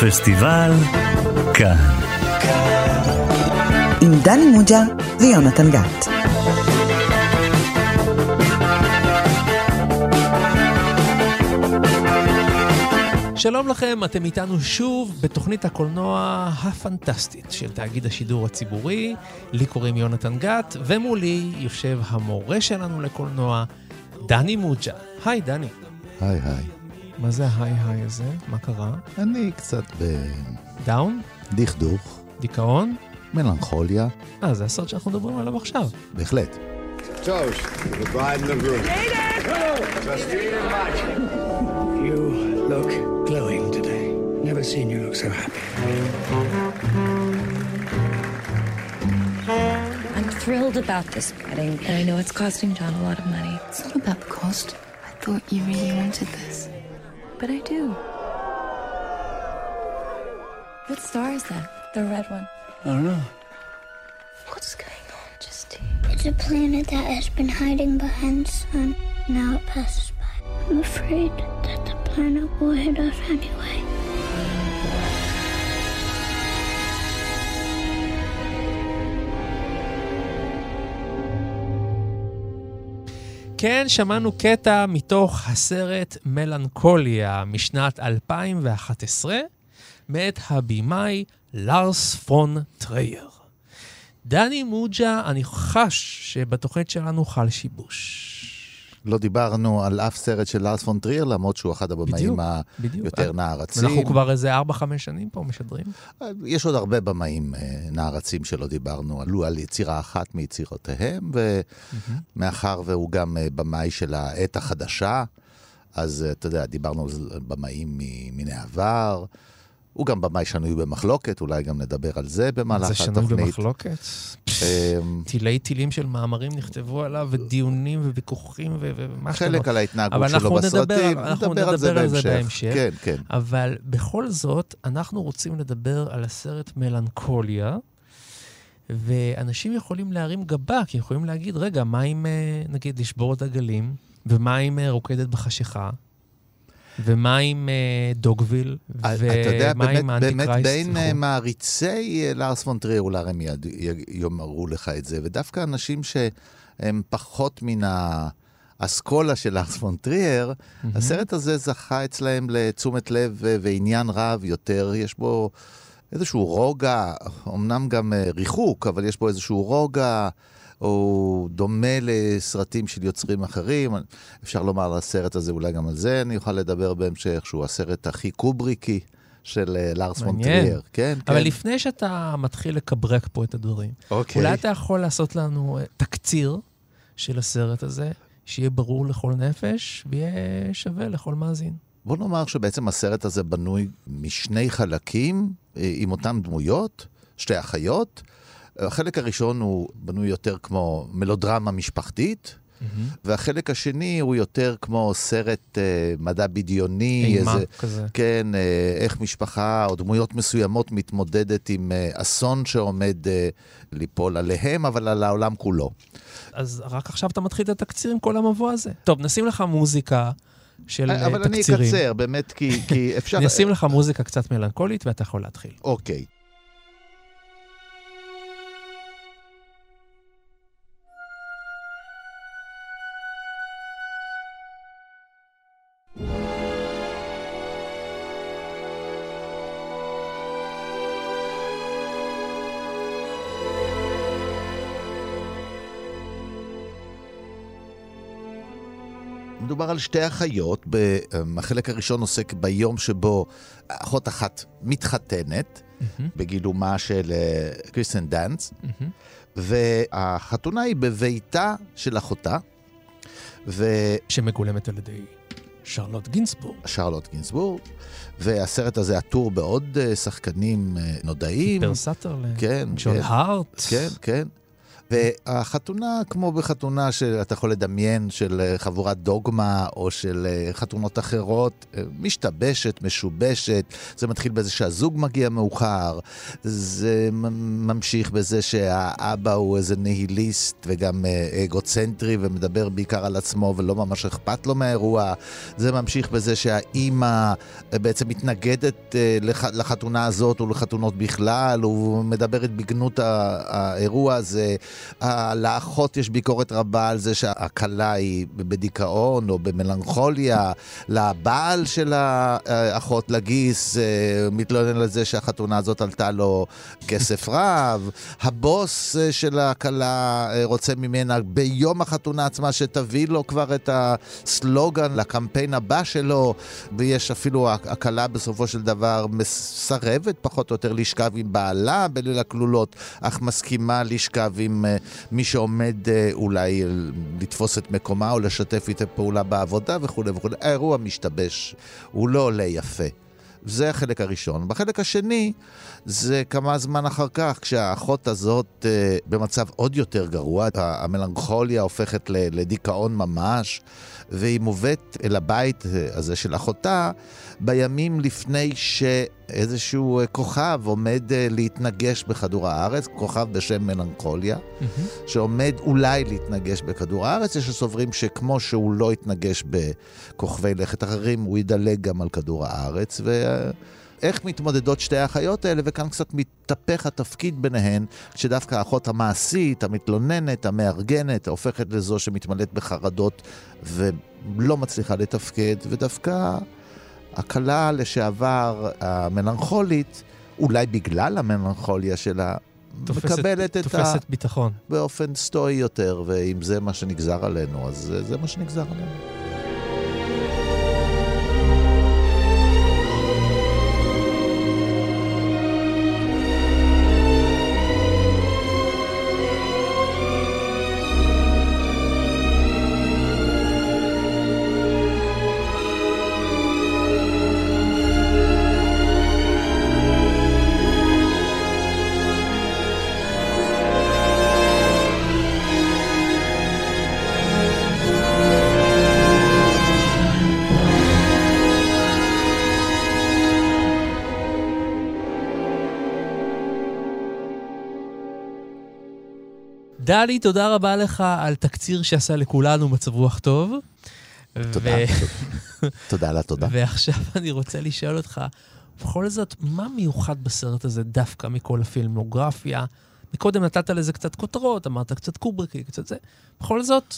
פסטיבל כאן. עם דני מוג'ה ויונתן גת. שלום לכם, אתם איתנו שוב בתוכנית הקולנוע הפנטסטית של תאגיד השידור הציבורי. לי קוראים יונתן גת, ומולי יושב המורה שלנו לקולנוע, דני מוג'ה. היי, דני. היי היי. מה זה ההיי היי הזה? מה קרה? אני קצת דאון? בדכדוך, דיכאון? מלנכוליה, אה, זה הסרט שאנחנו מדברים עליו עכשיו. בהחלט. Toast to the bride and the groom. Justine and Mike. You look glowing today. Never seen you look so happy. I'm thrilled about this wedding, and I know it's costing John a lot of money. It's not about the cost. I thought you really wanted this. But I do. What star is that? The red one. I don't know. What's going on, Justine? It's a planet that has been hiding behind the sun. Now it passes by. I'm afraid that the planet will hit us anyway. כן, שמענו קטע מתוך הסרט מלנכוליה משנת 2011, מאת הבמאי לארס פון טרייר. דני מוג'ה, אני חש שבתוכנית שלנו חל שיבוש. לא דיברנו על אף סרט של לארס פון טרייר, למרות שהוא אחד הבמאים. היותר נערצים. אנחנו כבר איזה 4-5 שנים פה משדרים. יש עוד הרבה במאים אה, נערצים שלא דיברנו, עלו על יצירה אחת מיצירותיהם, ומאחר והוא גם אה, במאי של העת החדשה, אז אה, אתה יודע, דיברנו על במאים מן העבר. הוא גם במאי שנוי במחלוקת, אולי גם נדבר על זה במהלך זה התוכנית. שנוי במחלוקת. אמ, תילי תילים של מאמרים נכתבו עליו, ודיונים וויכוחים ומה שאתה חלק אומר. על ההתנהגות שלו אנחנו נדבר בסרטים, נדבר על זה נדבר על זה בהמשך. בהמשך. כן, כן. אבל בכל זאת, אנחנו רוצים לדבר על הסרט מלנכוליה, ואנשים יכולים להרים גבה, כי יכולים להגיד, רגע, מה אם, אה, נגיד, לשבור את הגלים, ומה עם אה, רוקדת בחשיכה, ומה עם אה, דוגוויל, אתה יודע, באמת? בין אה. מעריצי אה, לארס פון טרייר אולי הם יאמרו לך את זה, ודווקא אנשים שהם פחות מן האסכולה של לארס פון טרייר, הסרט הזה זכה אצלהם לתשומת לב אה, ועניין רב יותר, יש בו איזשהו רוגע, אמנם גם אה, ריחוק, אבל יש בו איזשהו רוגע. הוא דומה לסרטים של יוצרים אחרים. אפשר לומר על הסרט הזה, אולי גם על זה אני אוכל לדבר בהמשך, שהוא הסרט הכי קובריקי של אה, לארס. טריer. כן, כן. אבל לפני שאתה מתחיל לקברק פה את הדברים, אוקיי. אולי אתה יכול לעשות לנו אה, תקציר של הסרט הזה, שיהיה ברור לכל נפש, ויהיה שווה לכל מאזין. בוא נאמר שבעצם הסרט הזה בנוי משני חלקים אה, עם אותן דמויות, שתי אחיות. החלק הראשון הוא בנוי יותר כמו מלודרמה משפחתית, והחלק השני הוא יותר כמו סרט אה, מדע בדיוני. אימה איזה, כזה. כן, אה, איך משפחה או דמויות מסוימות מתמודדת עם אה, אסון שעומד אה, ליפול עליהם, אבל על העולם כולו. אז רק עכשיו אתה מתחיל את התקציר עם כל המבוא הזה. טוב, נשים לך מוזיקה של אה, אבל אני תקצירים. אקצר, באמת, כי, כי אפשר... אני אשים לך מוזיקה קצת מלנכולית ואתה יכול להתחיל. אוקיי. מדובר על שתי אחיות, ב- החלק הראשון עוסק ביום שבו אחות אחת מתחתנת, בגילומה של קירסטן דאנסט, והחתונה היא בביתה של אחותה, ושרלוט שמגולמת על ידי שרלוט גינסבורג. גינסבורג, והסרט הזה עטור בעוד אה, שחקנים אה, נודעים. קיפר סאתרלנד. כן, ג'ון כן. הארט. כן, כן. והחתונה, כמו בחתונה שאתה יכול לדמיין, של אה, חבורת דוגמה או של אה, חתונות אחרות, אה, משתבשת, משובשת. זה מתחיל בזה שהזוג מגיע מאוחר, זה ממשיך בזה שהאבא הוא איזה ניהיליסט וגם אגוצנטרי ומדבר בעיקר על עצמו ולא ממש אכפת לו מהאירוע. זה ממשיך בזה שהאימא בעצם מתנגדת לחתונה הזאת ולחתונות בכלל, הוא מדברת בגנות האירוע הזה. לאחות יש ביקורת רבה על זה שהכלה היא בדיכאון או במלנכוליה. לבעל של האחות, לגיס, אה, מתלונן על זה שהחתונה הזאת עלתה לו כסף רב. הבוס אה, של הכלה אה, רוצה ממנה ביום החתונה עצמה שתביא לו כבר את הסלוגן לקמפיין הבא שלו, ויש אפילו הכלה בסופו של דבר מסרבת פחות או יותר לשכב עם בעלה בליל הכלולות, אך מסכימה לשכב עם מי שעומד אה, אולי לתפוס את מקומה או לשתף איתה פעולה בעבודה וכולי וכולי. האירוע משתבש, הוא לא עולה יפה. זה החלק הראשון. בחלק השני, זה כמה זמן אחר כך, כשהאחות הזאת אה, במצב עוד יותר גרוע, המלנכוליה הופכת לדיכאון ממש, והיא מובאת אל הבית אה, הזה של אחותה בימים לפני שאיזשהו אה, כוכב עומד אה, להתנגש בכדור הארץ, כוכב בשם מלנכוליה, mm-hmm. שעומד אולי להתנגש בכדור הארץ. יש שסוברים שכמו שהוא לא התנגש בכוכבי לכת אחרים, הוא ידלג גם על כדור הארץ. ו... איך מתמודדות שתי האחיות האלה, וכאן קצת מתהפך התפקיד ביניהן, שדווקא האחות המעשית, המתלוננת, המארגנת, הופכת לזו שמתמלאת בחרדות ולא מצליחה לתפקד, ודווקא הכלה לשעבר המלנכולית, אולי בגלל המלנכוליה שלה, תופסת, מקבלת את תופסת ה... תופסת ביטחון. באופן סטואי יותר, ואם זה מה שנגזר עלינו, אז זה מה שנגזר עלינו. דני, תודה רבה לך על תקציר שעשה לכולנו מצב רוח טוב. תודה, ו... תודה על התודה. ועכשיו אני רוצה לשאול אותך, בכל זאת, מה מיוחד בסרט הזה דווקא מכל הפילמוגרפיה? מקודם נתת לזה קצת כותרות, אמרת קצת קובריקי, קצת זה. בכל זאת,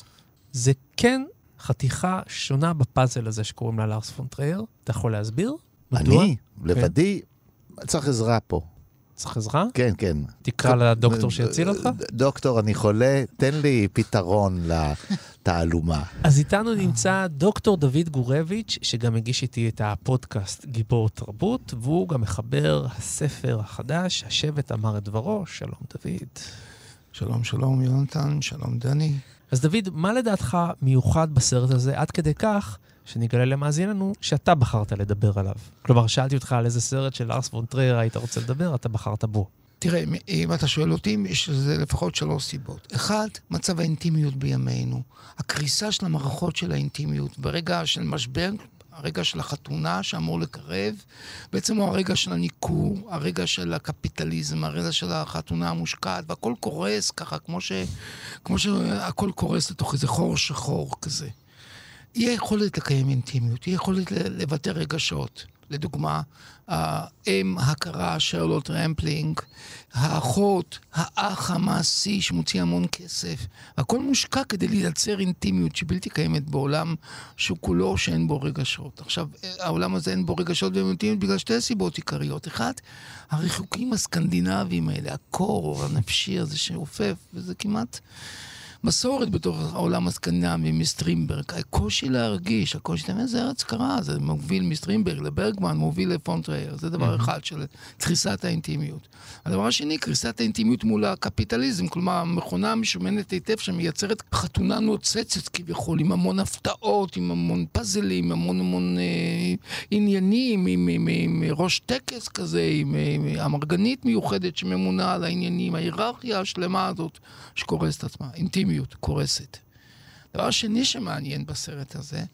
זה כן חתיכה שונה בפאזל הזה שקוראים לה לארס פון טרייר. אתה יכול להסביר? מדוע? אני, כן. לבדי, צריך עזרה פה. צריך עזרה? כן, כן. תקרא לדוקטור שיציל אותך? דוקטור, אני חולה, תן לי פתרון לתעלומה. אז איתנו נמצא דוקטור דוד גורביץ', שגם הגיש איתי את הפודקאסט גיבור תרבות, והוא גם מחבר הספר החדש, השבט אמר את דברו. שלום, דוד. שלום, שלום, יונתן, שלום, דני. אז דוד, מה לדעתך מיוחד בסרט הזה, עד כדי כך שנגלה למאזיננו שאתה בחרת לדבר עליו. כלומר, שאלתי אותך על איזה סרט של לארס פון טרייר היית רוצה לדבר, אתה בחרת בו. תראה, אם אתה שואל אותי, יש לזה לפחות שלוש סיבות. אחד, מצב האינטימיות בימינו. הקריסה של המערכות של האינטימיות. ברגע של משבר, הרגע של החתונה שאמור לקרב, בעצם הוא הרגע של הניכור, הרגע של הקפיטליזם, הרגע של החתונה המושקעת, והכל קורס ככה, כמו, ש, כמו שהכל קורס לתוך איזה חור שחור כזה. יהיה יכולת לקיים אינטימיות, יהיה יכולת לבטא רגשות. לדוגמה, האם הקרה שרלוט רמפלינג, האחות, האח המעשי שמוציא המון כסף. הכל מושקע כדי לייצר אינטימיות שבלתי קיימת בעולם שהוא כולו שאין בו רגשות. עכשיו, העולם הזה אין בו רגשות ואינטימיות בגלל שתי סיבות עיקריות. אחת, הריחוקים הסקנדינביים האלה, הקור הנפשי הזה שאופף, וזה כמעט... מסורת בתוך העולם הסקנדינבי מסטרינדברג. הקושי להרגיש, הקושי, אתה מבין, זה ארץ קרה, זה מוביל מסטרינדברג לברגמן, מוביל לפון טרייר, זה דבר אחד של קריסת האינטימיות. הדבר השני, קריסת האינטימיות מול הקפיטליזם, כלומר, המכונה המשומנת היטב שמייצרת חתונה נוצצת כביכול, עם המון הפתעות, עם המון פאזלים, עם המון המון אה, עניינים, עם, עם, עם, עם ראש טקס כזה, עם, עם אמרגנית מיוחדת שממונה על העניינים, ההיררכיה השלמה הזאת שקורסת עצמה, אינטימיות קורסת. דבר שני שמעניין בסרט הזה,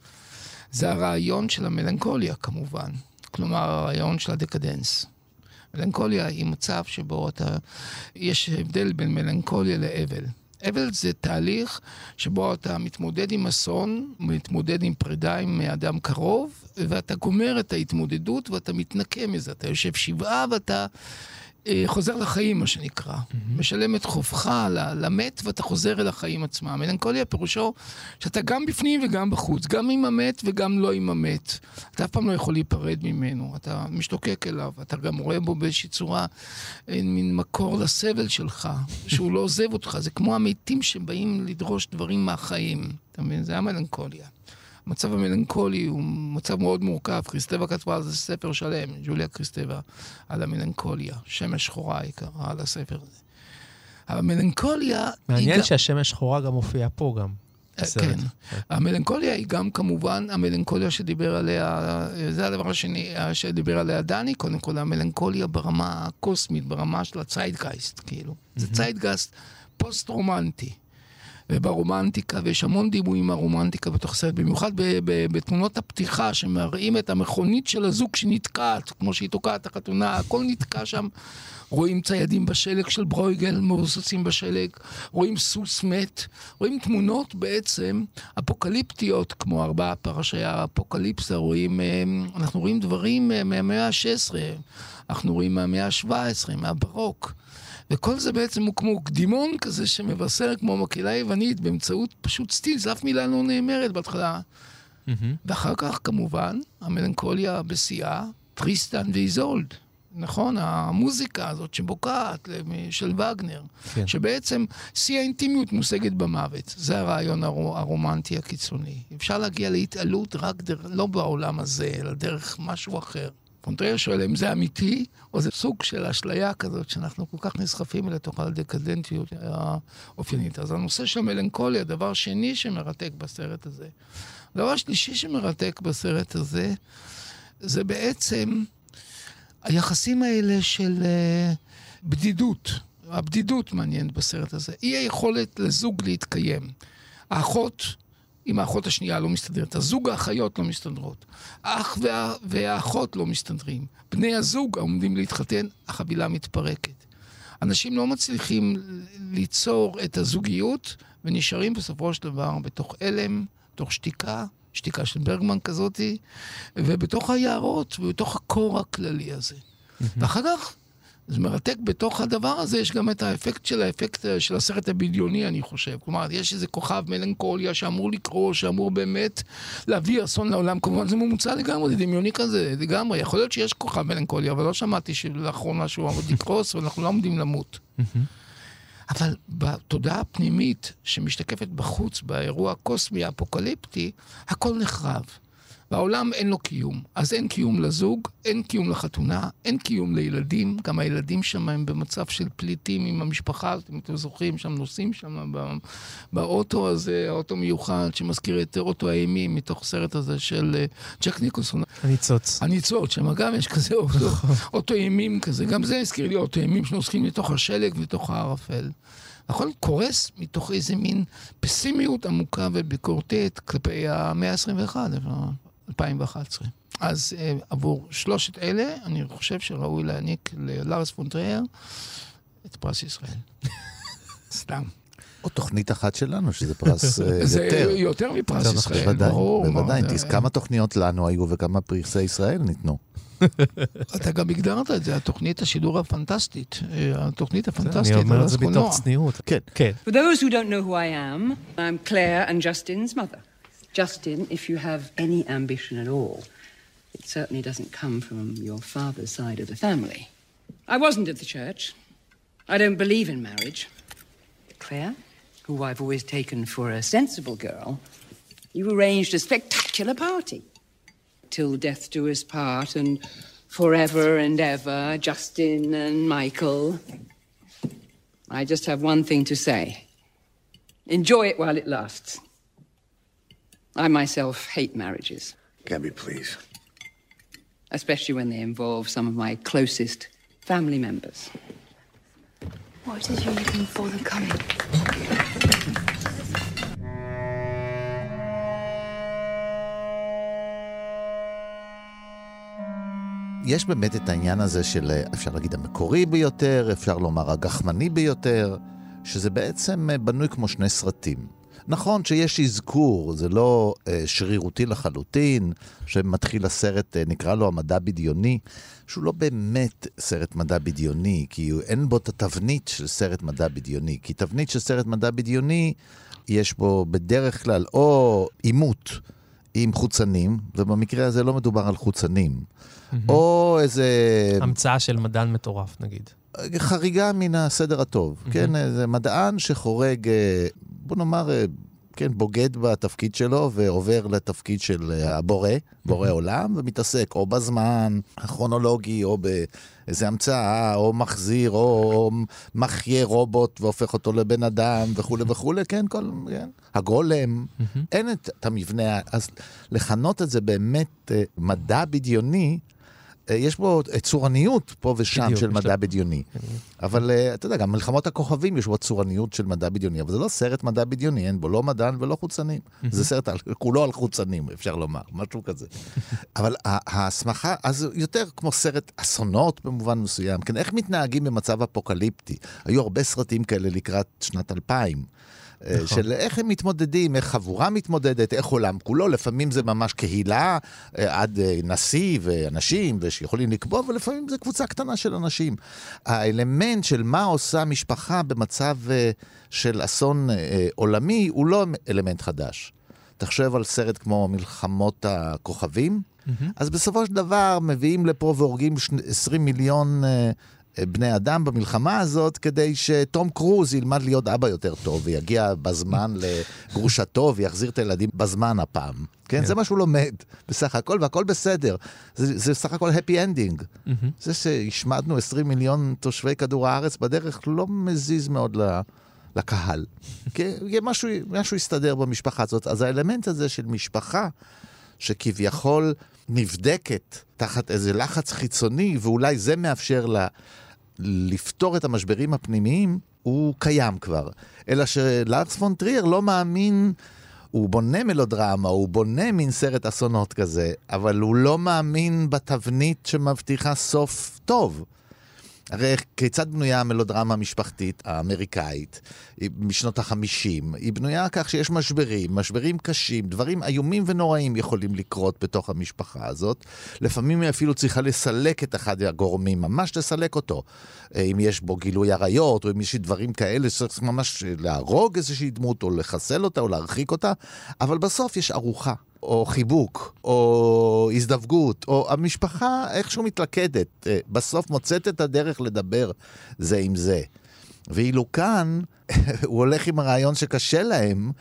זה הרעיון של המלנכוליה כמובן. כלומר, הרעיון של הדקדנס. מלנכוליה היא מצב שבו אתה... יש הבדל בין מלנכוליה לאבל. אבל זה תהליך שבו אתה מתמודד עם אסון, מתמודד עם פרידה עם אדם קרוב, ואתה גומר את ההתמודדות ואתה מתנקה מזה. אתה יושב שבעה ואתה חוזר לחיים, מה שנקרא. Mm-hmm. משלם את חובך למת ואתה חוזר אל החיים עצמם. מלנכוליה פירושו שאתה גם בפנים וגם בחוץ, גם עם המת וגם לא עם המת. אתה אף פעם לא יכול להיפרד ממנו, אתה משתוקק אליו, אתה גם רואה בו באיזושהי צורה אה, מין מקור לסבל שלך, שהוא לא עוזב אותך. זה כמו המתים שבאים לדרוש דברים מהחיים. אתה מבין? זה המלנכוליה. המצב המלנכולי הוא מצב מאוד מורכב. קריסטבה כתבה על זה ספר שלם, ג'וליה קריסטבה, על המלנכוליה. שמש שחורה היא קראה על הספר הזה. המלנכוליה... מעניין היא... שהשמש שחורה גם מופיעה פה גם. בסרט. כן. המלנכוליה היא גם כמובן המלנכוליה שדיבר עליה, זה הדבר השני שדיבר עליה דני, קודם כל המלנכוליה ברמה הקוסמית, ברמה של הצייטגייסט, כאילו. זה צייטגייסט פוסט-רומנטי. וברומנטיקה, ויש המון דימויים מהרומנטיקה בתוך הסרט, במיוחד בתמונות הפתיחה שמראים את המכונית של הזוג שנתקעת, כמו שהיא תוקעת החתונה, הכל נתקע שם. רואים ציידים בשלג של ברויגל מבוססים בשלג, רואים סוס מת, רואים תמונות בעצם אפוקליפטיות, כמו ארבעה פרשי האפוקליפסה, רואים, אה, אנחנו רואים דברים אה, מהמאה ה-16, אנחנו רואים מהמאה ה-17, מהברוק. וכל זה בעצם הוא כמו קדימון כזה שמבשר כמו מקהלה יוונית באמצעות פשוט סטילס, אף מילה לא נאמרת בהתחלה. Mm-hmm. ואחר כך, כמובן, המלנכוליה בשיאה, טריסטן ואיזולד. נכון? המוזיקה הזאת שבוקעת של וגנר, כן. שבעצם שיא האינטימיות מושגת במוות. זה הרעיון הרומנטי הקיצוני. אפשר להגיע להתעלות רק דר... לא בעולם הזה, אלא דרך משהו אחר. פון טרייר שואל אם זה אמיתי, או זה סוג של אשליה כזאת שאנחנו כל כך נסחפים לתוך הדקדנטיות האופיינית. אז הנושא של מלנכוליה, דבר שני שמרתק בסרט הזה. דבר שלישי שמרתק בסרט הזה, זה בעצם היחסים האלה של uh, בדידות. הבדידות מעניינת בסרט הזה. אי היכולת לזוג להתקיים. האחות עם האחות השנייה לא מסתדרת, הזוג האחיות לא מסתדרות, האח וה... והאחות לא מסתדרים, בני הזוג העומדים להתחתן, החבילה מתפרקת. אנשים לא מצליחים ליצור את הזוגיות ונשארים בסופו של דבר בתוך הלם, בתוך שתיקה, שתיקה של ברגמן כזאתי, ובתוך היערות ובתוך הקור הכללי הזה. ואחר כך זה מרתק בתוך הדבר הזה, יש גם את האפקט של האפקט של הסרט הבדיוני, אני חושב. כלומר, יש איזה כוכב מלנכוליה שאמור לקרוא, שאמור באמת להביא אסון לעולם. כמובן, זה ממוצע לגמרי, זה דמיוני כזה, לגמרי. יכול להיות שיש כוכב מלנכוליה, אבל לא שמעתי שלאחרונה שהוא עמוד לקרוס, ואנחנו לא עומדים למות. אבל בתודעה הפנימית שמשתקפת בחוץ, באירוע הקוסמי האפוקליפטי, הכל נחרב. והעולם אין לו קיום. אז אין קיום לזוג, אין קיום לחתונה, אין קיום לילדים. גם הילדים שם הם במצב של פליטים עם המשפחה, אם אתם זוכרים, שם נוסעים שם באוטו הזה, האוטו מיוחד שמזכיר את אוטו האימים מתוך הסרט הזה של אה, ג'ק ניקולסון. הניצוץ. הניצוץ, שם גם יש כזה אוטו, אוטו אימים כזה. גם זה הזכיר לי אוטו אימים שנוסעים לתוך השלג ולתוך הערפל. הכל קורס מתוך איזה מין פסימיות עמוקה וביקורתית כלפי המאה ה-21. 2011. אז אה, עבור שלושת אלה, אני חושב שראוי להעניק ללארס פון טרייר את פרס ישראל. סתם. או תוכנית אחת שלנו, שזה פרס אה, יותר. זה יותר מפרס ישראל, ברור. בוודאי, בוודאי. כמה תוכניות לנו היו וכמה פרסי ישראל ניתנו. אתה גם הגדרת את זה, התוכנית השידור הפנטסטית. אה, התוכנית הפנטסטית. אני אומר את זה בתוך צניעות. כן. כן. For those who don't know who I am, I'm Claire and Justin's mother. Justin, if you have any ambition at all, it certainly doesn't come from your father's side of the family. I wasn't at the church. I don't believe in marriage. Claire, who I've always taken for a sensible girl, you arranged a spectacular party. Till death do us part, and forever and ever, Justin and Michael. I just have one thing to say enjoy it while it lasts. I myself hate marriages. Gabby, please. Especially when they involve some of my closest family members. What is your reason for the coming? יש באמת את העניין הזה של, אה, אפשר להגיד, המקורי ביותר, אפשר לומר הגחמני ביותר, שזה בעצם אה, בנוי כמו שני סרטים. נכון שיש אזכור, זה לא אה, שרירותי לחלוטין, שמתחיל הסרט, אה, נקרא לו המדע בדיוני, שהוא לא באמת סרט מדע בדיוני, כי אין בו את התבנית של סרט מדע בדיוני. כי תבנית של סרט מדע בדיוני, יש בו בדרך כלל או עימות עם חוצנים, ובמקרה הזה לא מדובר על חוצנים, או איזה... המצאה של מדען מטורף, נגיד. חריגה מן הסדר הטוב, כן? איזה מדען שחורג, אה, בוא נאמר, אה, כן, בוגד בתפקיד שלו ועובר לתפקיד של אה, הבורא, בורא עולם, ומתעסק או בזמן הכרונולוגי, או באיזה המצאה, או מחזיר, או, מחיה רובוט והופך אותו לבן אדם וכולי וכולי, כן, כל, כן. הגולם, אין את, את המבנה, אז לכנות את זה באמת אה, מדע בדיוני, יש בו צורניות פה ושם בדיוק, של מדע לה- בדיוני. אבל אה, אתה יודע, גם מלחמות הכוכבים יש בו צורניות של מדע בדיוני, אבל זה לא סרט מדע בדיוני, אין בו לא מדען ולא חוצנים. זה סרט על- כולו על חוצנים, אפשר לומר, משהו כזה. אבל ההסמכה, אז יותר כמו סרט אסונות במובן מסוים. כן, איך מתנהגים במצב אפוקליפטי? היו הרבה סרטים כאלה לקראת שנת 2000. אה, נכון. של איך הם מתמודדים, איך חבורה מתמודדת, איך עולם כולו, לפעמים זה ממש קהילה, אה, עד אה, נשיא ואנשים שיכולים לקבוע, ולפעמים זה קבוצה קטנה של אנשים. האלמנט של מה עושה משפחה במצב של אסון עולמי הוא לא אלמנט חדש. תחשב על סרט כמו מלחמות הכוכבים, אז בסופו של דבר מביאים לפה והורגים שני- 20 מיליון בני אדם במלחמה הזאת, כדי שתום קרוז ילמד להיות אבא יותר טוב, ויגיע בזמן לגרושתו ויחזיר את הילדים בזמן הפעם. כן, זה מה שהוא לומד, בסך הכל, והכל בסדר. זה, זה סך הכל happy ending. זה שהשמדנו 20 מיליון תושבי כדור הארץ בדרך לא מזיז מאוד ל... לקהל. כי כי משהו, משהו הסתדר במשפחה הזאת. אז האלמנט הזה של משפחה, שכביכול נבדקת תחת איזה לחץ חיצוני, ואולי זה מאפשר לה לפתור את המשברים הפנימיים, הוא קיים כבר. אלא שלארס פון טריאר לא מאמין... הוא בונה מלודרמה, הוא בונה מין סרט אסונות כזה, אבל הוא לא מאמין בתבנית שמבטיחה סוף טוב. הרי כיצד בנויה המלודרמה המשפחתית האמריקאית משנות החמישים? היא בנויה כך שיש משברים, משברים קשים, דברים איומים ונוראים יכולים לקרות בתוך המשפחה הזאת. לפעמים היא אפילו צריכה לסלק את אחד הגורמים, ממש לסלק אותו. אה, אם יש בו גילוי עריות, או אם יש דברים כאלה שצריך ממש להרוג איזושהי דמות, או לחסל אותה, או להרחיק אותה, אבל בסוף יש ארוחה. או חיבוק, או הזדווגות, או המשפחה איכשהו מתלכדת, אה, בסוף מוצאת את הדרך לדבר זה עם זה. ואילו כאן, הוא הולך עם הרעיון שקשה להם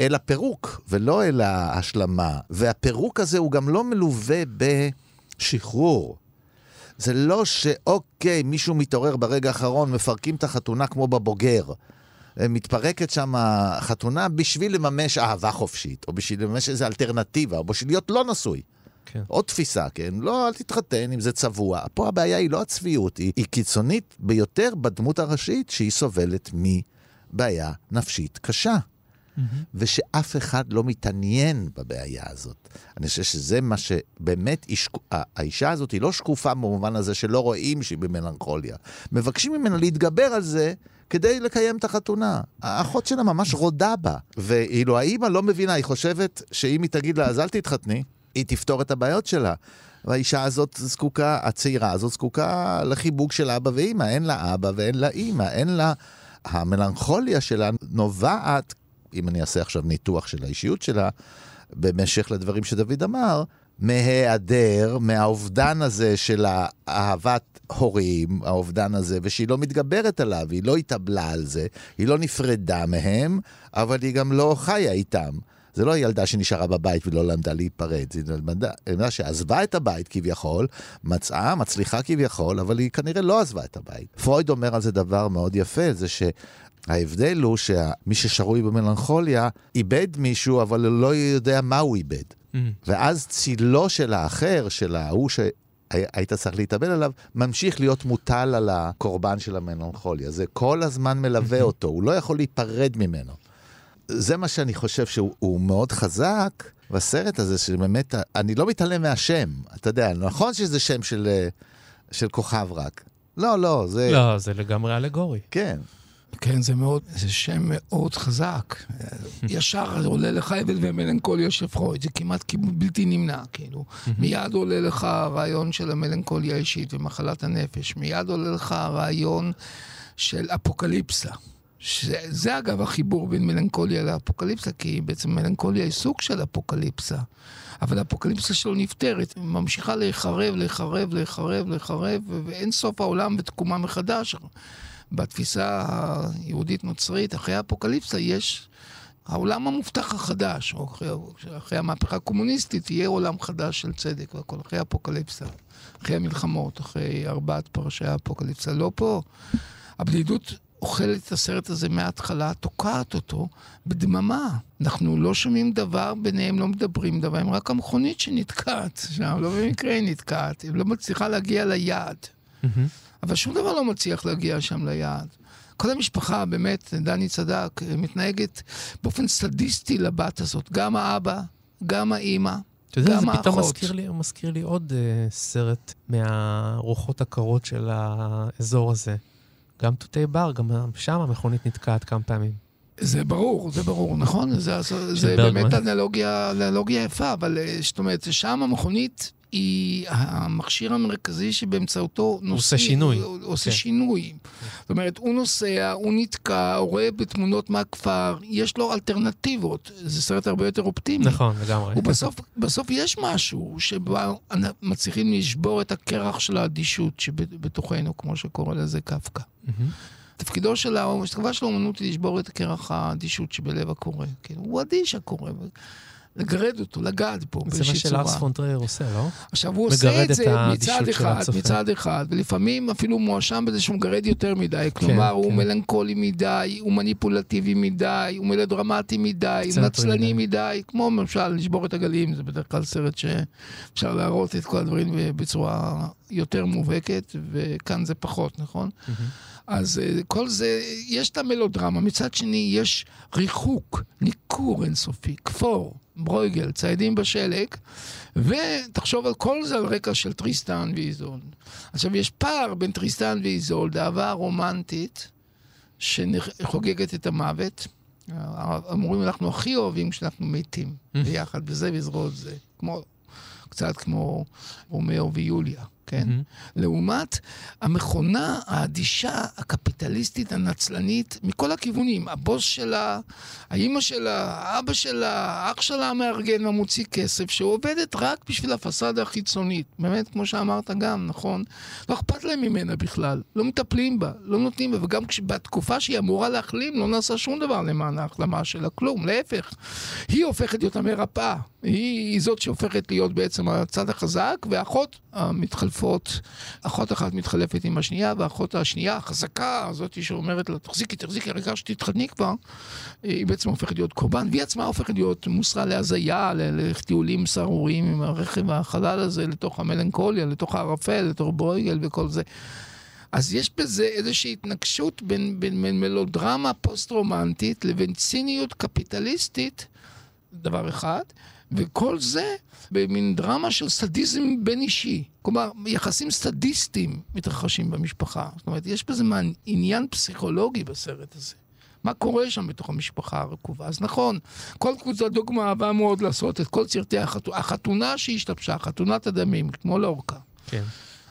אל הפירוק, ולא אל ההשלמה. והפירוק הזה הוא גם לא מלווה בשחרור. זה לא שאוקיי, מישהו מתעורר ברגע האחרון, מפרקים את החתונה כמו בבוגר. מתפרקת שם חתונה בשביל לממש אהבה חופשית, או בשביל לממש איזו אלטרנטיבה, או בשביל להיות לא נשוי. כן. עוד תפיסה, כן? לא, אל תתחתן אם זה צבוע. פה הבעיה היא לא הצביעות, היא, היא קיצונית ביותר בדמות הראשית שהיא סובלת מבעיה נפשית קשה. ושאף אחד לא מתעניין בבעיה הזאת. אני חושב שזה מה שבאמת, היא שק... האישה הזאת היא לא שקופה במובן הזה שלא רואים שהיא במלנכוליה. מבקשים ממנה להתגבר על זה כדי לקיים את החתונה. האחות שלה ממש רודה בה. ואילו האימא לא מבינה, היא חושבת שאם היא תגיד לה, אז אל תתחתני, היא תפתור את הבעיות שלה. והאישה הזאת זקוקה, הצעירה הזאת זקוקה לחיבוק של אבא ואימא. אין לה אבא ואין לה אימא, אין לה... המלנכוליה שלה נובעת, אם אני אעשה עכשיו ניתוח של האישיות שלה, במשך לדברים שדוד אמר, מהיעדר, מהאובדן הזה של אהבת הורים, האובדן הזה, ושהיא לא מתגברת עליו, היא לא התאבלה על זה, היא לא נפרדה מהם, אבל היא גם לא חיה איתם. זה לא ילדה שנשארה בבית ולא למדה להיפרד, זו ילדה שעזבה את הבית כביכול, מצאה, מצליחה כביכול, אבל היא כנראה לא עזבה את הבית. פרויד אומר על זה דבר מאוד יפה, זה ש... ההבדל הוא שמי ששרוי במלנכוליה איבד מישהו, אבל הוא לא יודע מה הוא איבד. Mm. ואז צילו של האחר, של ההוא שהיית צריך להתאבל עליו, ממשיך להיות מוטל על הקורבן של המלנכוליה. זה כל הזמן מלווה אותו, הוא לא יכול להיפרד ממנו. זה מה שאני חושב שהוא מאוד חזק בסרט הזה, שבאמת, אני לא מתעלם מהשם. אתה יודע, נכון שזה שם של, של כוכב רק. לא, לא, זה... לא, זה לגמרי אלגורי. כן. כן, זה מאוד, זה שם מאוד חזק. ישר עולה לך אבל ומלנכוליה של פרויד, זה כמעט בלתי נמנע, כאילו. מיד עולה לך הרעיון של המלנכוליה האישית ומחלת הנפש, מיד עולה לך הרעיון של אפוקליפסה. שזה אגב החיבור בין מלנכוליה לאפוקליפסה, כי בעצם מלנכוליה היא סוג של אפוקליפסה. אבל האפוקליפסה שלו נפתרת, ממשיכה להיחרב, להיחרב, להיחרב, להיחרב, ואין סוף העולם בתקומה מחדש. בתפיסה היהודית-נוצרית, אחרי האפוקליפסה יש העולם המובטח החדש, או אחרי, אחרי המהפכה הקומוניסטית, יהיה עולם חדש של צדק והכל, אחרי האפוקליפסה, אחרי המלחמות, אחרי ארבעת פרשי האפוקליפסה. לא פה. הבדידות אוכלת את הסרט הזה מההתחלה, תוקעת אותו בדממה. אנחנו לא שומעים דבר, ביניהם לא מדברים דבר, הם רק המכונית שנתקעת שם, לא במקרה היא נתקעת, היא לא מצליחה להגיע ליעד. Mm-hmm. אבל שום דבר לא מצליח להגיע שם ליעד. כל המשפחה, באמת, דני צדק, מתנהגת באופן סדיסטי לבת הזאת. גם האבא, גם האימא, אתה יודע, זה פתאום מזכיר לי, מזכיר לי עוד uh, סרט מהרוחות הקרות של האזור הזה. גם תותי בר, גם שם המכונית נתקעת כמה פעמים. זה ברור, זה ברור, נכון? זה, זה, זה באמת אנלוגיה, אנלוגיה יפה, אבל אה, זאת אומרת, שם המכונית היא המכשיר המרכזי שבאמצעותו נוסע... עושה שינוי. הוא עושה כן. שינוי. זאת אומרת, הוא נוסע, הוא נתקע, הוא רואה בתמונות מהכפר, יש לו אלטרנטיבות. זה סרט הרבה יותר אופטימי. נכון, לגמרי. ובסוף בסוף יש משהו שבו מצליחים לשבור את הקרח של האדישות שבתוכנו, כמו שקורא לזה קפקא. תפקידו של התקווה של האומנות היא לשבור את קרח האדישות שבלב הקורא. כאילו, הוא אדיש הקורא. לגרד אותו, לגעת בו באיזושהי צורה. זה מה שלארס פון טרייר עושה, לא? עכשיו, הוא עושה את זה מצד אחד, מצד אחד, ולפעמים אפילו מואשם בזה שהוא מגרד יותר מדי. כן, כלומר, הוא כן. מלנכולי מדי, הוא מניפולטיבי מדי, הוא מלודרמטי מדי, נצלני מדי, כמו למשל, לשבור את הגלים, זה בדרך כלל סרט שאפשר להראות את כל הדברים בצורה יותר מובהקת, וכאן זה פחות, נכון? אז אה, כל זה, יש את המלודרמה. מצד שני, יש ריחוק, ניכור אינסופי, כפור. ברויגל, ציידים בשלג, ותחשוב על כל זה על רקע של טריסטן ואיזולד. עכשיו, יש פער בין טריסטן ואיזולד, אהבה רומנטית, שחוגגת את המוות. אמורים, אנחנו הכי אוהבים כשאנחנו מתים ביחד, בזה בזרועות זה. כמו, קצת כמו רומאו ויוליה. כן? Mm-hmm. לעומת המכונה האדישה, הקפיטליסטית, הנצלנית, מכל הכיוונים. הבוס שלה, האימא שלה, האבא שלה, האח שלה המארגן והמוציא כסף, שעובדת רק בשביל הפסאדה החיצונית. באמת, כמו שאמרת גם, נכון? לא אכפת להם ממנה בכלל. לא מטפלים בה, לא נותנים בה, וגם בתקופה שהיא אמורה להחלים, לא נעשה שום דבר למען ההחלמה שלה, כלום, להפך. היא הופכת להיות המרפאה. היא, היא זאת שהופכת להיות בעצם הצד החזק, והאחות המתחלפות, אחות אחת מתחלפת עם השנייה, והאחות השנייה, החזקה, הזאת שאומרת לה, תחזיקי, תחזיקי, רגע שתתחתני כבר, היא בעצם הופכת להיות קורבן, והיא עצמה הופכת להיות מוסרה להזיה, לטיולים סהרוריים עם הרכב החלל הזה, לתוך המלנכוליה, לתוך הערפל, לתוך ברויגל וכל זה. אז יש בזה איזושהי התנגשות בין, בין, בין מלודרמה פוסט-רומנטית לבין ציניות קפיטליסטית, דבר אחד, וכל זה במין דרמה של סדיזם בין אישי. כלומר, יחסים סדיסטיים מתרחשים במשפחה. זאת אומרת, יש בזה מעין עניין פסיכולוגי בסרט הזה. מה קורה שם בתוך המשפחה הרקובה. אז נכון, כל קבוצת דוגמה אהבה מאוד לעשות את כל סרטי החתונה, החתונה שהשתבשה, חתונת הדמים, כמו לאורכה. כן.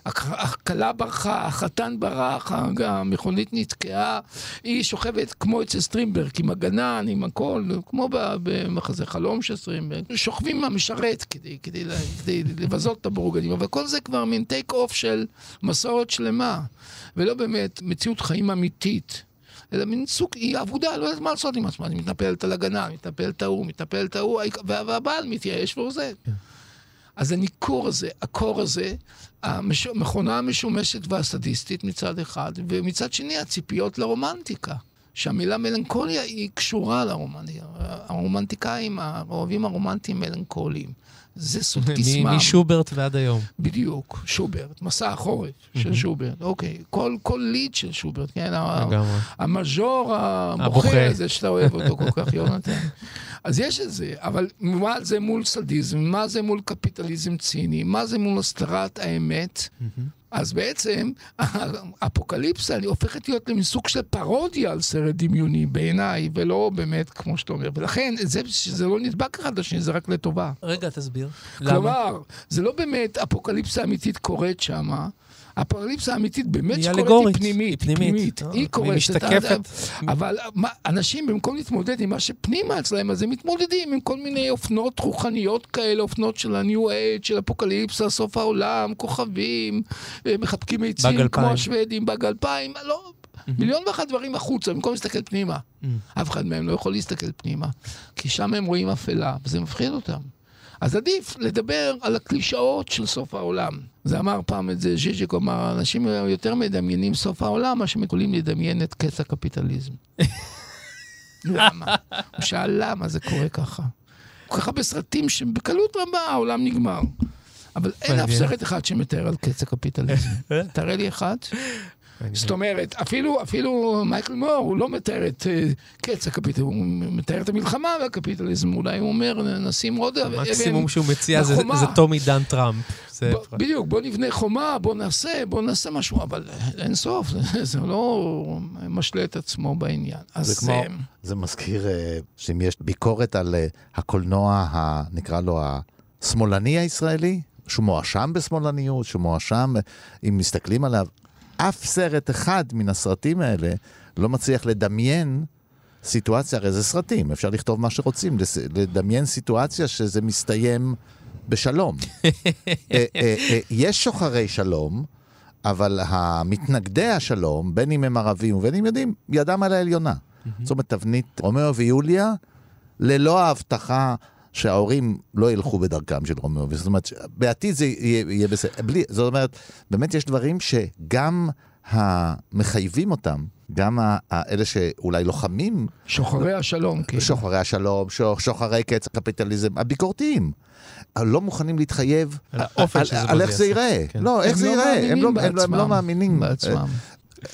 הכלה ברחה, החתן ברח, המכונית נתקעה, היא שוכבת כמו אצל סטרינדברג, עם הגנן, עם הכל, כמו במחזה חלום של סטרינדברג. שוכבים המשרת כדי, כדי, כדי לבזות את הבורגנים, אבל כל זה כבר מין take off של מסורת שלמה, ולא באמת מציאות חיים אמיתית. אלא מין סוג, היא אבודה, לא יודעת מה לעשות עם עצמה, היא מתנפלת על הגנן, מתנפלת ההוא, מתנפלת ההוא, והבעל מתייאש ועוזב. Yeah. אז הניכור הזה, הקור הזה, המכונה המשומשת והסדיסטית מצד אחד, ומצד שני הציפיות לרומנטיקה. שהמילה מלנכוליה היא קשורה לרומנטיקה. הרומנטיקאים, האוהבים הרומנטיים מלנכוליים. זה סוד קסמם. משוברט ועד היום. בדיוק, שוברט, מסע החורף של שוברט, אוקיי. כל, כל ליד של שוברט, כן? לגמרי. המז'ור הבוכה הזה שאתה אוהב אותו כל כך, יונתן. אז יש את זה, אבל מה זה מול סדיזם, מה זה מול קפיטליזם ציני, מה זה מול הסתרת האמת. אז בעצם אפוקליפסה הופכת להיות למין סוג של פרודיה על סרט דמיוני בעיניי, ולא באמת כמו שאתה אומר. ולכן, זה, שזה לא נדבק אחד לשני, זה רק לטובה. רגע, תסביר. כלומר, למה? זה לא באמת אפוקליפסה אמיתית קורית שמה. הפרליפסה האמיתית באמת שקורית היא פנימית. היא פנימית. היא אה, קורית. היא משתקפת. אבל מה, אנשים במקום להתמודד עם מה שפנימה אצלהם, אז הם מתמודדים עם כל מיני אופנות רוחניות כאלה, אופנות של ה-new age, של אפוקליפסה, סוף העולם, כוכבים, אה, מחבקים עצים כמו השוודים, באג אלפיים, לא... מיליון ואחת דברים החוצה, במקום להסתכל פנימה. אף אחד מהם לא יכול להסתכל פנימה, כי שם הם רואים אפלה, וזה מפחיד אותם. אז עדיף לדבר על הקלישאות של סוף העולם. זה אמר פעם את זה ז'יז'יק, אמר, אנשים יותר מדמיינים סוף העולם, מה שהם יכולים לדמיין את קץ הקפיטליזם. למה? הוא שאל למה זה קורה ככה. ככה בסרטים שבקלות רבה העולם נגמר. אבל אין אף סרט אחד שמתאר על קץ הקפיטליזם. תראה לי אחד. זאת אומרת, אפילו, אפילו מייקל מור, הוא לא מתאר את uh, קץ הקפיטליזם, הוא מתאר את המלחמה והקפיטליזם, אולי הוא אומר, נשים עוד... המקסימום שהוא מציע זה, זה טומי דן טראמפ. ב, בדיוק, בוא נבנה חומה, בוא נעשה, בוא נעשה משהו, אבל אין סוף, זה, זה לא משלה את עצמו בעניין. זה כמו, זה מזכיר אה, שאם יש ביקורת על אה, הקולנוע, נקרא לו השמאלני הישראלי, שהוא מואשם בשמאלניות, שהוא מואשם, אם מסתכלים עליו, אף סרט אחד מן הסרטים האלה לא מצליח לדמיין סיטואציה, הרי זה סרטים, אפשר לכתוב מה שרוצים, לדמיין סיטואציה שזה מסתיים בשלום. אה, אה, אה, יש שוחרי שלום, אבל המתנגדי השלום, בין אם הם ערבים ובין אם יודעים, ידם על העליונה. זאת אומרת, תבנית רומאו ויוליה, ללא ההבטחה שההורים לא ילכו בדרכם של רומאו, זאת אומרת, בעתיד זה יהיה, יהיה בסדר. בלי, זאת אומרת, באמת יש דברים שגם המחייבים אותם, גם האלה שאולי לוחמים... שוחרי השלום, כן. שוחרי השלום, שוחרי קץ הקפיטליזם, הביקורתיים. לא מוכנים להתחייב על, על איך זה ייראה. כן. לא, איך זה לא ייראה. הם לא מאמינים בעצמם.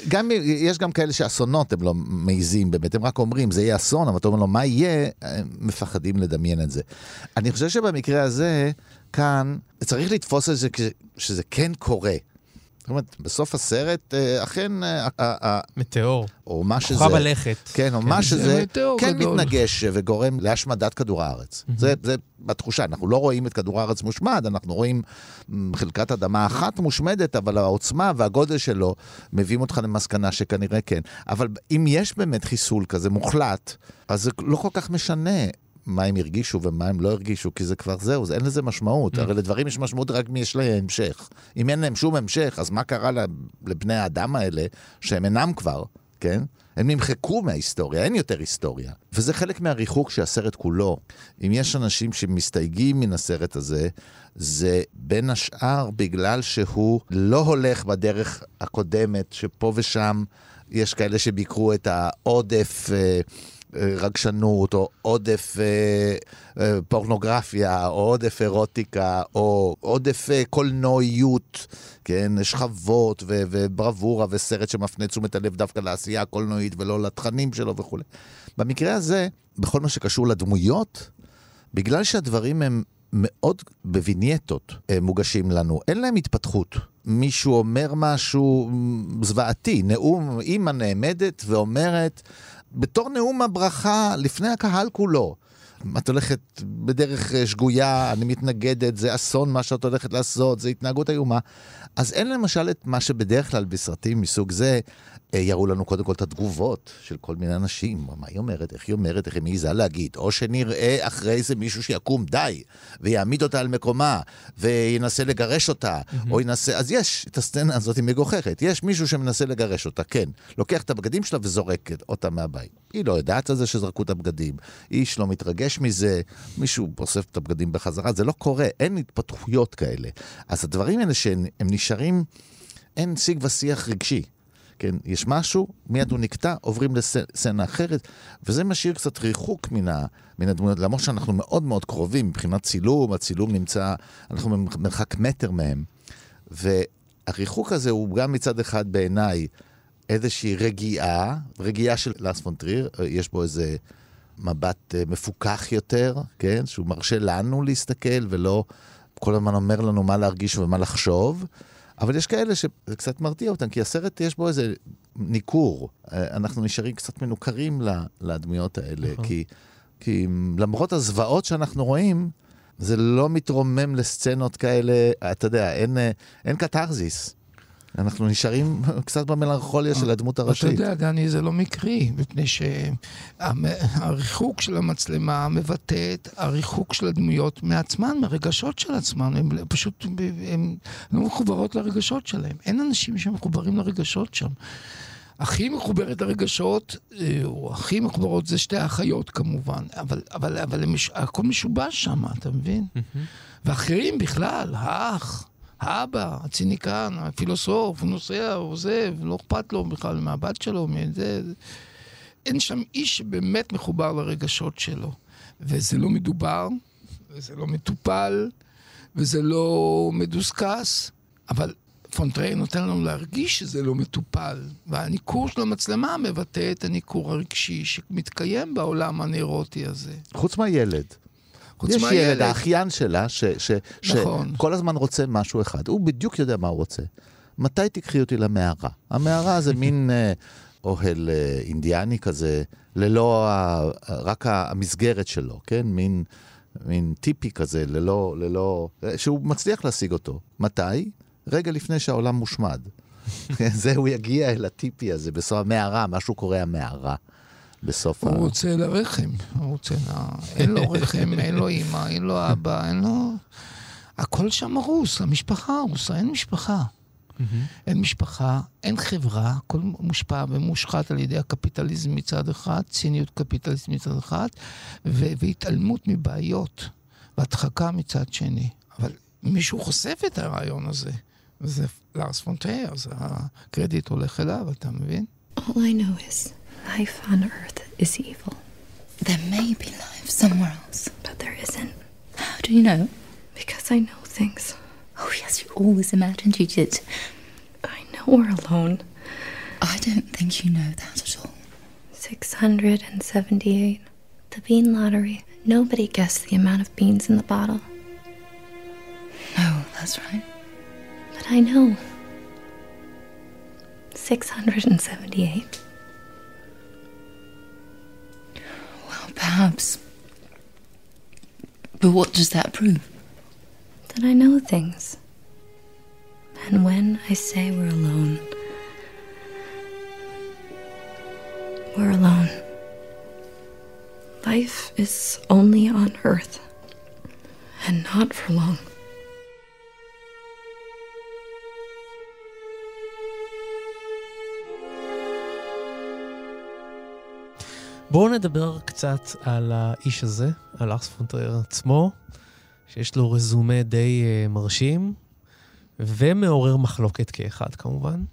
גם, יש גם כאלה שאסונות הם לא מעיזים באמת, הם רק אומרים, זה יהיה אסון, אבל אתה אומר לו, מה יהיה? הם מפחדים לדמיין את זה. אני חושב שבמקרה הזה, כאן, צריך לתפוס את זה שזה כן קורה. זאת אומרת, בסוף הסרט, אה, אכן... אה, מטאור. או מה שזה... כוכב הלכת. כן, או כן, מה שזה... כן גדול. מתנגש וגורם להשמדת כדור הארץ. Mm-hmm. זה, זה בתחושה. אנחנו לא רואים את כדור הארץ מושמד, אנחנו רואים חלקת אדמה אחת מושמדת, אבל העוצמה והגודל שלו מביאים אותך למסקנה שכנראה כן. אבל אם יש באמת חיסול כזה מוחלט, אז זה לא כל כך משנה מה הם הרגישו ומה הם לא הרגישו, כי זה כבר זהו, זה אין לזה משמעות. Mm. הרי לדברים יש משמעות רק מי יש להם המשך. אם אין להם שום המשך, אז מה קרה לבני האדם האלה, שהם אינם כבר, כן? הם נמחקו מההיסטוריה, אין יותר היסטוריה. וזה חלק מהריחוק שהסרט כולו. אם יש אנשים שמסתייגים מן הסרט הזה, זה בין השאר בגלל שהוא לא הולך בדרך הקודמת, שפה ושם יש כאלה שביקרו את העודף... אה, רגשנות, או עודף אה, אה, פורנוגרפיה, או עודף אירוטיקה, או עודף אה, קולנועיות, כן, שכבות ו- וברבורה וסרט שמפנה תשומת הלב דווקא לעשייה הקולנועית ולא לתכנים שלו וכולי. במקרה הזה, בכל מה שקשור לדמויות, בגלל שהדברים הם מאוד בווינייטות מוגשים לנו, אין להם התפתחות. מישהו אומר משהו זוועתי, נאום, אימא נעמדת ואומרת, בתור נאום הברכה לפני הקהל כולו. את הולכת בדרך אה, שגויה, אני מתנגדת, זה אסון מה שאת הולכת לעשות, זה התנהגות איומה. אז אין למשל את מה שבדרך כלל בסרטים מסוג זה, אה, יראו לנו קודם כל את התגובות של כל מיני אנשים, מה היא אומרת, איך היא אומרת, איך היא מעיזה להגיד, או שנראה אחרי זה מישהו שיקום, די, ויעמיד אותה על מקומה, וינסה לגרש אותה, mm-hmm. או ינסה, אז יש את הסצנה הזאת היא מגוחכת, יש מישהו שמנסה לגרש אותה, כן, לוקח את הבגדים שלה וזורק אותה מהבית. היא לא יודעת על זה שזרקו את הבגדים, איש לא מתרגש מזה, מישהו אוסף את הבגדים בחזרה, זה לא קורה, אין התפתחויות כאלה. אז הדברים האלה שהם נשארים, אין שיג ושיח רגשי. כן, יש משהו, מיד הוא נקטע, עוברים לסצנה אחרת, וזה משאיר קצת ריחוק מן, ה, מן הדמויות, למרות שאנחנו מאוד מאוד קרובים מבחינת צילום, הצילום נמצא, אנחנו במרחק מטר מהם. והריחוק הזה הוא גם מצד אחד בעיניי איזושהי רגיעה, רגיעה של לאס פונטריר, יש בו איזה מבט אה, מפוקח יותר, כן, שהוא מרשה לנו להסתכל ולא כל הזמן אומר לנו מה להרגיש ומה לחשוב. אבל יש כאלה שזה קצת מרתיע אותם, כי הסרט יש בו איזה ניכור. אה, אנחנו נשארים קצת מנוכרים לדמויות האלה, נכון. כי, כי למרות הזוועות שאנחנו רואים, זה לא מתרומם לסצנות כאלה, אתה יודע, אין, אה, אין קתרזיס. אנחנו נשארים קצת במלנכוליה של הדמות הראשית. אתה יודע, דני, זה לא מקרי, מפני שהריחוק של המצלמה מבטא את הריחוק של הדמויות מעצמן, מהרגשות של עצמן. הן פשוט, הן לא מחוברות לרגשות שלהן. אין אנשים שמחוברים לרגשות שם. הכי מחוברת לרגשות, אה, או הכי מחוברות זה שתי האחיות כמובן, אבל, אבל, אבל מש, הכל משובש שם, אתה מבין? ואחרים בכלל, האח. האבא, הציניקן, הפילוסוף, הוא נוסע, הוא עוזב, לא אכפת לו בכלל מהבת שלו, מזה. אין שם איש שבאמת מחובר לרגשות שלו. וזה לא מדובר, וזה לא מטופל, וזה לא מדוסקס, אבל פונטריי נותן לנו להרגיש שזה לא מטופל. והניכור של המצלמה מבטא את הניכור הרגשי שמתקיים בעולם הנאירוטי הזה. חוץ מהילד. יש ילד, האחיין שלה, ש, ש, נכון. שכל הזמן רוצה משהו אחד. הוא בדיוק יודע מה הוא רוצה. מתי תקחי אותי למערה? המערה זה מין אה, אוהל אה, אינדיאני כזה, ללא, ה, רק המסגרת שלו, כן? מין, מין טיפי כזה, ללא, ללא, שהוא מצליח להשיג אותו. מתי? רגע לפני שהעולם מושמד. זה, הוא יגיע אל הטיפי הזה, בסוף המערה, משהו קורה המערה. בסוף הוא ה... רוצה לרחם, הוא רוצה ל... אין לו רחם, אין לו אימא, אין לו אבא, אין לו... הכל שם הרוס, המשפחה הרוסה, אין משפחה. אין משפחה, אין חברה, הכל מושפע ומושחת על ידי הקפיטליזם מצד אחד, ציניות קפיטליזם מצד אחד, ו- והתעלמות מבעיות, והדחקה מצד שני. אבל מישהו חושף את הרעיון הזה, וזה לארס פונטייר, אז הקרדיט הולך אליו, אתה מבין? All I know is Life on Earth is evil. There may be life somewhere else. But there isn't. How do you know? Because I know things. Oh, yes, you always imagined you did. I know we're alone. I don't think you know that at all. 678. The bean lottery. Nobody guessed the amount of beans in the bottle. No, that's right. But I know. 678. Perhaps. But what does that prove? That I know things. And when I say we're alone, we're alone. Life is only on Earth, and not for long. בואו נדבר קצת על האיש הזה, על ארס פונטרר עצמו, שיש לו רזומה די uh, מרשים, ומעורר מחלוקת כאחד כמובן.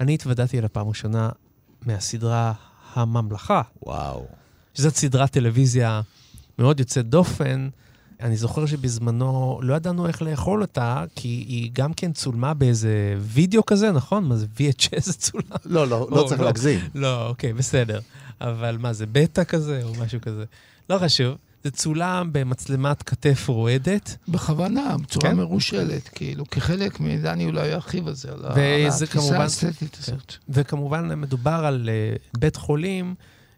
אני התוודעתי אל הפעם ראשונה מהסדרה הממלכה. וואו. שזאת סדרת טלוויזיה מאוד יוצאת דופן. אני זוכר שבזמנו לא ידענו איך לאכול אותה, כי היא גם כן צולמה באיזה וידאו כזה, נכון? מה זה VHS צולם? לא, לא, לא צריך לא. להגזים. לא, אוקיי, בסדר. אבל מה, זה בטא כזה או משהו כזה? לא חשוב. זה צולם במצלמת כתף רועדת. בכוונה, בצורה כן? מרושלת, כאילו, כחלק מדני אולי ירחיב על זה, על התפיסה האסתטית כן. הזאת. וכמובן מדובר על uh, בית חולים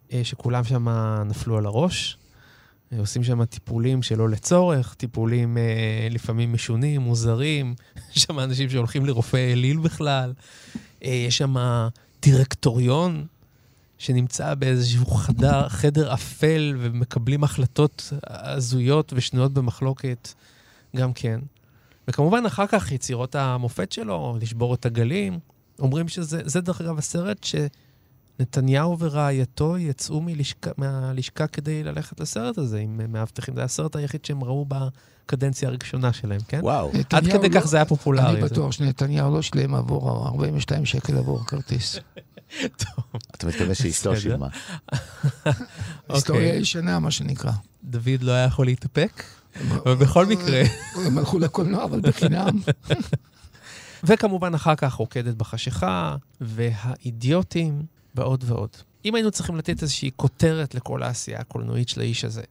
uh, שכולם שם נפלו על הראש. עושים שם טיפולים שלא לצורך, טיפולים לפעמים משונים, מוזרים. יש שם אנשים שהולכים לרופא אליל בכלל. יש שם דירקטוריון שנמצא באיזשהו חדר, חדר אפל ומקבלים החלטות הזויות ושנויות במחלוקת גם כן. וכמובן, אחר כך יצירות המופת שלו, לשבור את הגלים. אומרים שזה, זה דרך אגב הסרט שנתניהו ורעייתו יצאו מלשכה, מהלשכה כדי ללכת לסרט הזה עם מאבטחים. זה הסרט היחיד שהם ראו בקדנציה הראשונה שלהם, כן? וואו. עד כדי לא, כך זה היה פופולרי. אני בטוח שנתניהו לא שלם עבור 42 שקל עבור כרטיס. טוב. אתה מתכוון שאשתו שילמה. היסטוריה אוקיי. ישנה, מה שנקרא. דוד לא היה יכול להתאפק? אבל בכל מקרה... הם הלכו לקולנוע, אבל בחינם. וכמובן אחר כך רוקדת בחשיכה, והאידיוטים, ועוד ועוד. אם היינו צריכים לתת איזושהי כותרת לכל העשייה הקולנועית של האיש הזה,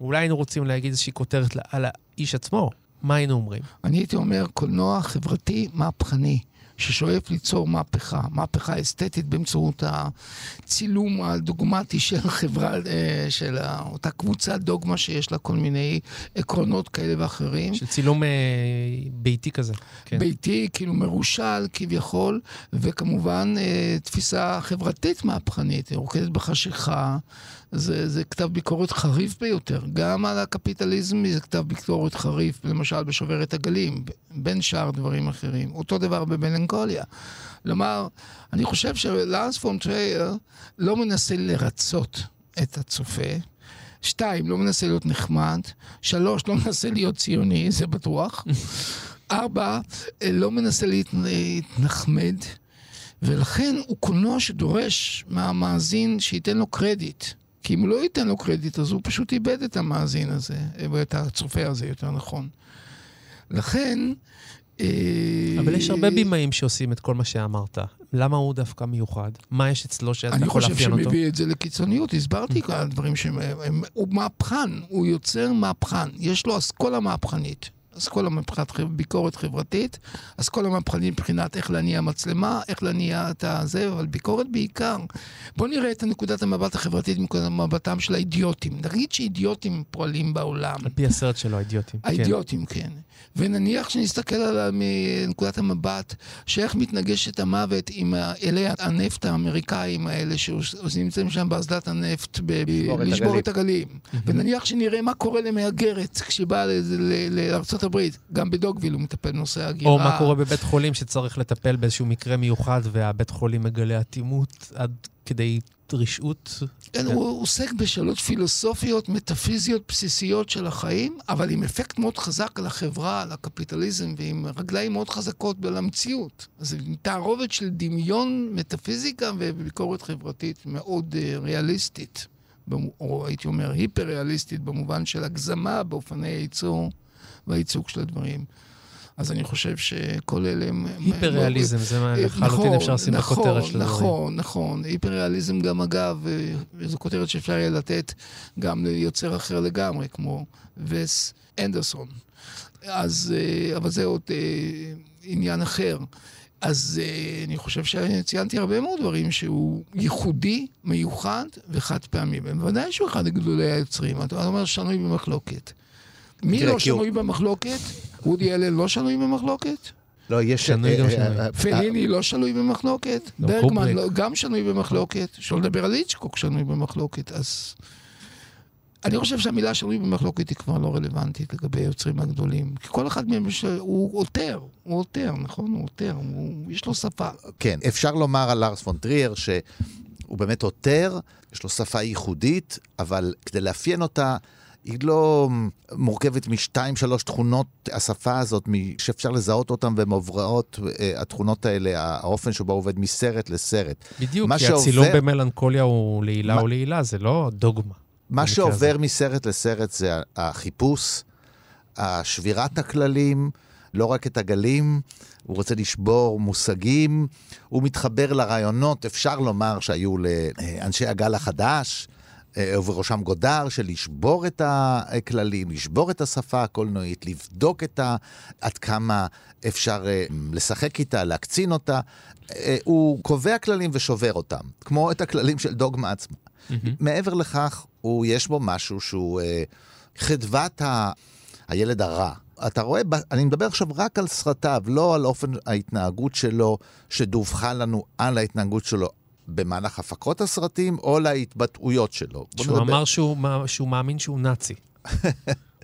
אולי היינו רוצים להגיד איזושהי כותרת על האיש עצמו, מה היינו אומרים? אני הייתי אומר, קולנוע חברתי מהפכני. ששואף ליצור מהפכה, מהפכה אסתטית באמצעות הצילום הדוגמטי של חברה, אה, של אותה קבוצת דוגמה שיש לה כל מיני עקרונות כאלה ואחרים. של צילום אה, ביתי כזה. כן. ביתי, כאילו מרושל כביכול, וכמובן אה, תפיסה חברתית מהפכנית, רוקדת בחשיכה. זה, זה כתב ביקורת חריף ביותר. גם על הקפיטליזם זה כתב ביקורת חריף, למשל בשוברת הגלים, בין שאר דברים אחרים. אותו דבר במלנכוליה. כלומר, אני חושב שלאנס פון טרייר לא מנסה לרצות את הצופה. שתיים, לא מנסה להיות נחמד. שלוש, לא מנסה להיות ציוני, זה בטוח. ארבע, לא מנסה להתנחמד. ולכן הוא קולנוע שדורש מהמאזין שייתן לו קרדיט. כי אם הוא לא ייתן לו קרדיט, אז הוא פשוט איבד את המאזין הזה, או את הצופה הזה, יותר נכון. לכן... אה, אבל יש הרבה בימאים שעושים את כל מה שאמרת. למה הוא דווקא מיוחד? מה יש אצלו שאתה יכול לאפיין אותו? אני חושב שמביא את זה לקיצוניות. הסברתי כאן דברים שהם... הוא מהפכן, הוא יוצר מהפכן. יש לו אסכולה מהפכנית. אסכולה מבחינת ביקורת חברתית, אסכולה מבחינת מבחינת איך להניע מצלמה, איך להניע את הזה, אבל ביקורת בעיקר. בואו נראה את נקודת המבט החברתית מנקודת מבטם של האידיוטים. נגיד שאידיוטים פועלים בעולם. על פי הסרט שלו, האידיוטים. כן. האידיוטים, כן. כן. ונניח שנסתכל על מנקודת המבט, שאיך מתנגשת המוות עם אלי הנפט האמריקאים האלה, שנמצאים שם באסדת הנפט, ב- לשבור את הגלים. ונניח שנראה מה קורה למהגרת כשבאה לארצות הברית, גם בדוגוויל הוא מטפל בנושא הגירה. או מה קורה בבית חולים שצריך לטפל באיזשהו מקרה מיוחד, והבית חולים מגלה אטימות עד כדי רשעות. כן, הוא עוסק בשאלות פילוסופיות, מטאפיזיות בסיסיות של החיים, אבל עם אפקט מאוד חזק על החברה, על הקפיטליזם, ועם רגליים מאוד חזקות על המציאות. אז זה תערובת של דמיון, מטאפיזיקה וביקורת חברתית מאוד uh, ריאליסטית, או הייתי אומר היפר-ריאליסטית, במובן של הגזמה באופני הייצור והייצוג של הדברים. אז אני חושב שכל אלה הם... היפר-ריאליזם, זה מה לחלוטין נכון, אפשר לשים נכון, בכותרת של הדברים. נכון, נכון. היפר-ריאליזם גם, אגב, אה, זו כותרת שאפשר יהיה לתת גם ליוצר אחר לגמרי, כמו וס אנדרסון. אז, אה, אבל זה עוד אה, עניין אחר. אז אני חושב שציינתי הרבה מאוד דברים שהוא ייחודי, מיוחד וחד פעמי. בוודאי שהוא אחד הגדולי היוצרים. אתה אומר שנוי במחלוקת. מי לא שנוי במחלוקת? וודי אלן לא שנוי במחלוקת? לא, יש... שנוי גם שנוי. פליני לא שנוי במחלוקת? ברגמן גם שנוי במחלוקת. שלא לדבר על איצ'קוק שנוי במחלוקת. אז... אני חושב שהמילה שנוי במחלוקת היא כבר לא רלוונטית לגבי היוצרים הגדולים. כי כל אחד מהם הוא עותר, הוא עותר, נכון? הוא עותר, יש לו שפה. כן, אפשר לומר על לארס פון טריאר שהוא באמת עותר, יש לו שפה ייחודית, אבל כדי לאפיין אותה... היא לא מורכבת משתיים, שלוש תכונות, השפה הזאת, שאפשר לזהות אותן והן עוברות, אה, התכונות האלה, האופן שבו עובד מסרט לסרט. בדיוק, כי שעובר... הצילום במלנכוליה הוא לעילה מה... או לעילה, זה לא דוגמה. מה שעובר הזה. מסרט לסרט זה החיפוש, השבירת הכללים, לא רק את הגלים, הוא רוצה לשבור מושגים, הוא מתחבר לרעיונות, אפשר לומר שהיו לאנשי הגל החדש. אה, ובראשם גודר, של לשבור את הכללים, לשבור את השפה הקולנועית, לבדוק את ה... עד כמה אפשר אה, לשחק איתה, להקצין אותה. אה, הוא קובע כללים ושובר אותם, כמו את הכללים של דוגמה עצמה. Mm-hmm. מעבר לכך, הוא, יש בו משהו שהוא אה, חדוות ה, הילד הרע. אתה רואה, אני מדבר עכשיו רק על סרטיו, לא על אופן ההתנהגות שלו, שדווחה לנו על ההתנהגות שלו במהלך הפקות הסרטים, או להתבטאויות שלו. שהוא אמר שהוא, שהוא מאמין שהוא נאצי.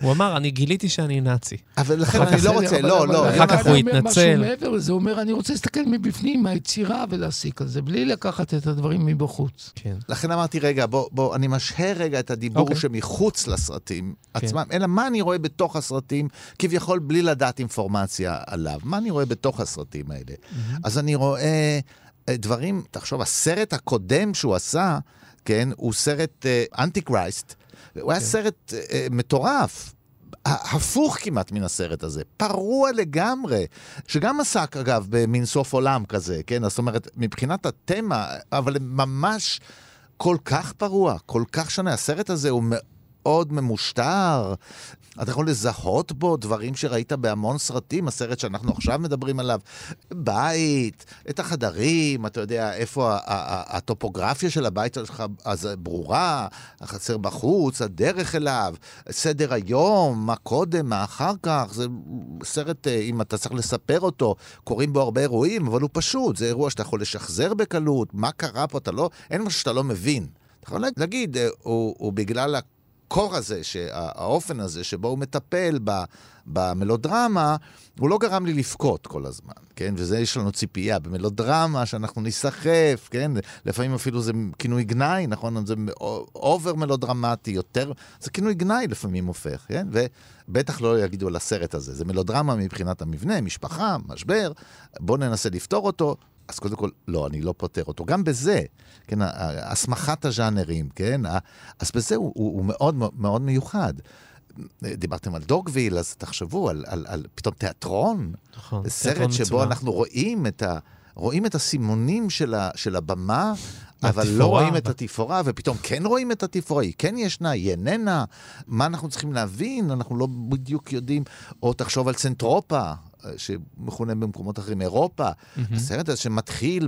הוא אמר, אני גיליתי שאני נאצי. אבל לכן אני לא רוצה, לא, לא. אחר כך הוא התנצל. משהו מעבר לזה, הוא אומר, אני רוצה להסתכל מבפנים, מהיצירה, ולהסיק על זה, בלי לקחת את הדברים מבחוץ. כן. לכן אמרתי, רגע, בוא, בוא, אני משהה רגע את הדיבור okay. שמחוץ לסרטים כן. עצמם, אלא מה אני רואה בתוך הסרטים, כביכול בלי לדעת אינפורמציה עליו. מה אני רואה בתוך הסרטים האלה? אז אני רואה אה, דברים, תחשוב, הסרט הקודם שהוא עשה, כן, הוא סרט אנטי uh, קרייסט. הוא היה כן. סרט uh, מטורף. הפוך כמעט מן הסרט הזה, פרוע לגמרי, שגם עסק אגב במין סוף עולם כזה, כן? זאת אומרת, מבחינת התמה, אבל ממש כל כך פרוע, כל כך שונה. הסרט הזה הוא מאוד ממושטר, אתה יכול לזהות בו דברים שראית בהמון סרטים, הסרט שאנחנו עכשיו מדברים עליו. בית, את החדרים, אתה יודע איפה הטופוגרפיה של הבית שלך אז ברורה, החצר בחוץ, הדרך אליו, סדר היום, מה קודם, מה אחר כך. זה סרט, אה, אם אתה צריך לספר אותו, קורים בו הרבה אירועים, אבל הוא פשוט, זה אירוע שאתה יכול לשחזר בקלות, מה קרה פה, אתה לא, אין משהו שאתה לא מבין. אתה יכול להגיד, אה, הוא, הוא בגלל הקור הזה, האופן הזה שבו הוא מטפל במלודרמה, הוא לא גרם לי לבכות כל הזמן, כן? וזה יש לנו ציפייה במלודרמה, שאנחנו ניסחף, כן? לפעמים אפילו זה כינוי גנאי, נכון? זה over מלודרמטי, יותר... זה כינוי גנאי לפעמים הופך, כן? ובטח לא יגידו על הסרט הזה. זה מלודרמה מבחינת המבנה, משפחה, משבר, בואו ננסה לפתור אותו. אז קודם כל, לא, אני לא פותר אותו. גם בזה, כן, הסמכת הז'אנרים, כן, אז בזה הוא, הוא, הוא מאוד מאוד מיוחד. דיברתם על דוגוויל, אז תחשבו על, על, על פתאום תיאטרון. נכון, סרט תיאטרון שבו מצווה. אנחנו רואים את, ה, רואים את הסימונים של, ה, של הבמה, אבל לא רואים את התפאורה, ופתאום כן רואים את התפאורה, היא כן ישנה, היא איננה. מה אנחנו צריכים להבין? אנחנו לא בדיוק יודעים. או תחשוב על צנטרופה, שמכונה במקומות אחרים אירופה. Mm-hmm. הסרט הזה שמתחיל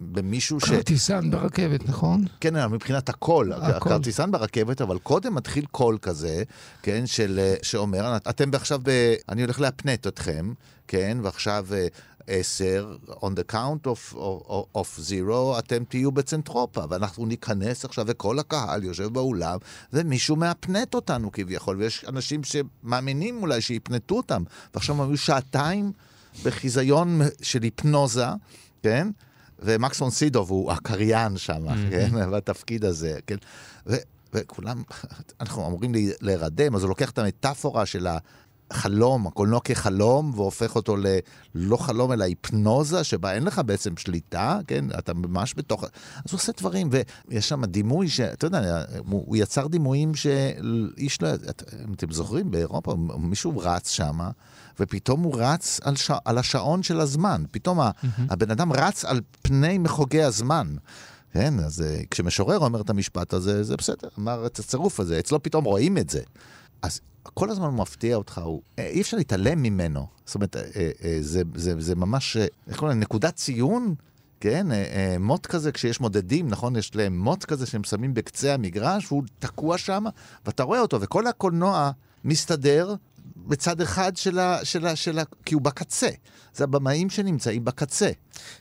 במישהו ש... כרטיסן ברכבת, נכון? כן, מבחינת הקול. כרטיסן ברכבת, אבל קודם מתחיל קול כזה, כן, של, שאומר, אתם עכשיו ב... אני הולך להפנט אתכם, כן, ועכשיו אה, עשר, on the count of, of, of zero, אתם תהיו בצנטרופה, ואנחנו ניכנס עכשיו, וכל הקהל יושב באולם, ומישהו מאפנט אותנו כביכול, ויש אנשים שמאמינים אולי שיפנטו אותם, ועכשיו הם היו שעתיים בחיזיון של היפנוזה, כן? ומקס פון סידוב הוא הקריין שם, mm-hmm. כן? בתפקיד הזה, כן? ו... וכולם, אנחנו אמורים להירדם, אז הוא לוקח את המטאפורה של. חלום, הקולנוע כחלום, והופך אותו ללא חלום, אלא היפנוזה, שבה אין לך בעצם שליטה, כן? אתה ממש בתוך... אז הוא עושה דברים, ויש שם דימוי שאתה יודע, הוא יצר דימויים שאיש לא... אם אתם זוכרים, באירופה מישהו רץ שם, ופתאום הוא רץ על, ש... על השעון של הזמן. פתאום mm-hmm. הבן אדם רץ על פני מחוגי הזמן. כן, אז אה, כשמשורר אומר את המשפט הזה, זה בסדר, אמר את הצירוף הזה, אצלו פתאום רואים את זה. אז כל הזמן הוא מפתיע אותך, הוא, אה, אי אפשר להתעלם ממנו. זאת אומרת, אה, אה, זה, זה, זה ממש, איך קוראים לזה, נקודת ציון, כן? מוט כזה, כשיש מודדים, נכון? יש להם מוט כזה שהם שמים בקצה המגרש, והוא תקוע שם, ואתה רואה אותו, וכל הקולנוע מסתדר בצד אחד של ה... של ה, של ה כי הוא בקצה. זה הבמאים שנמצאים בקצה.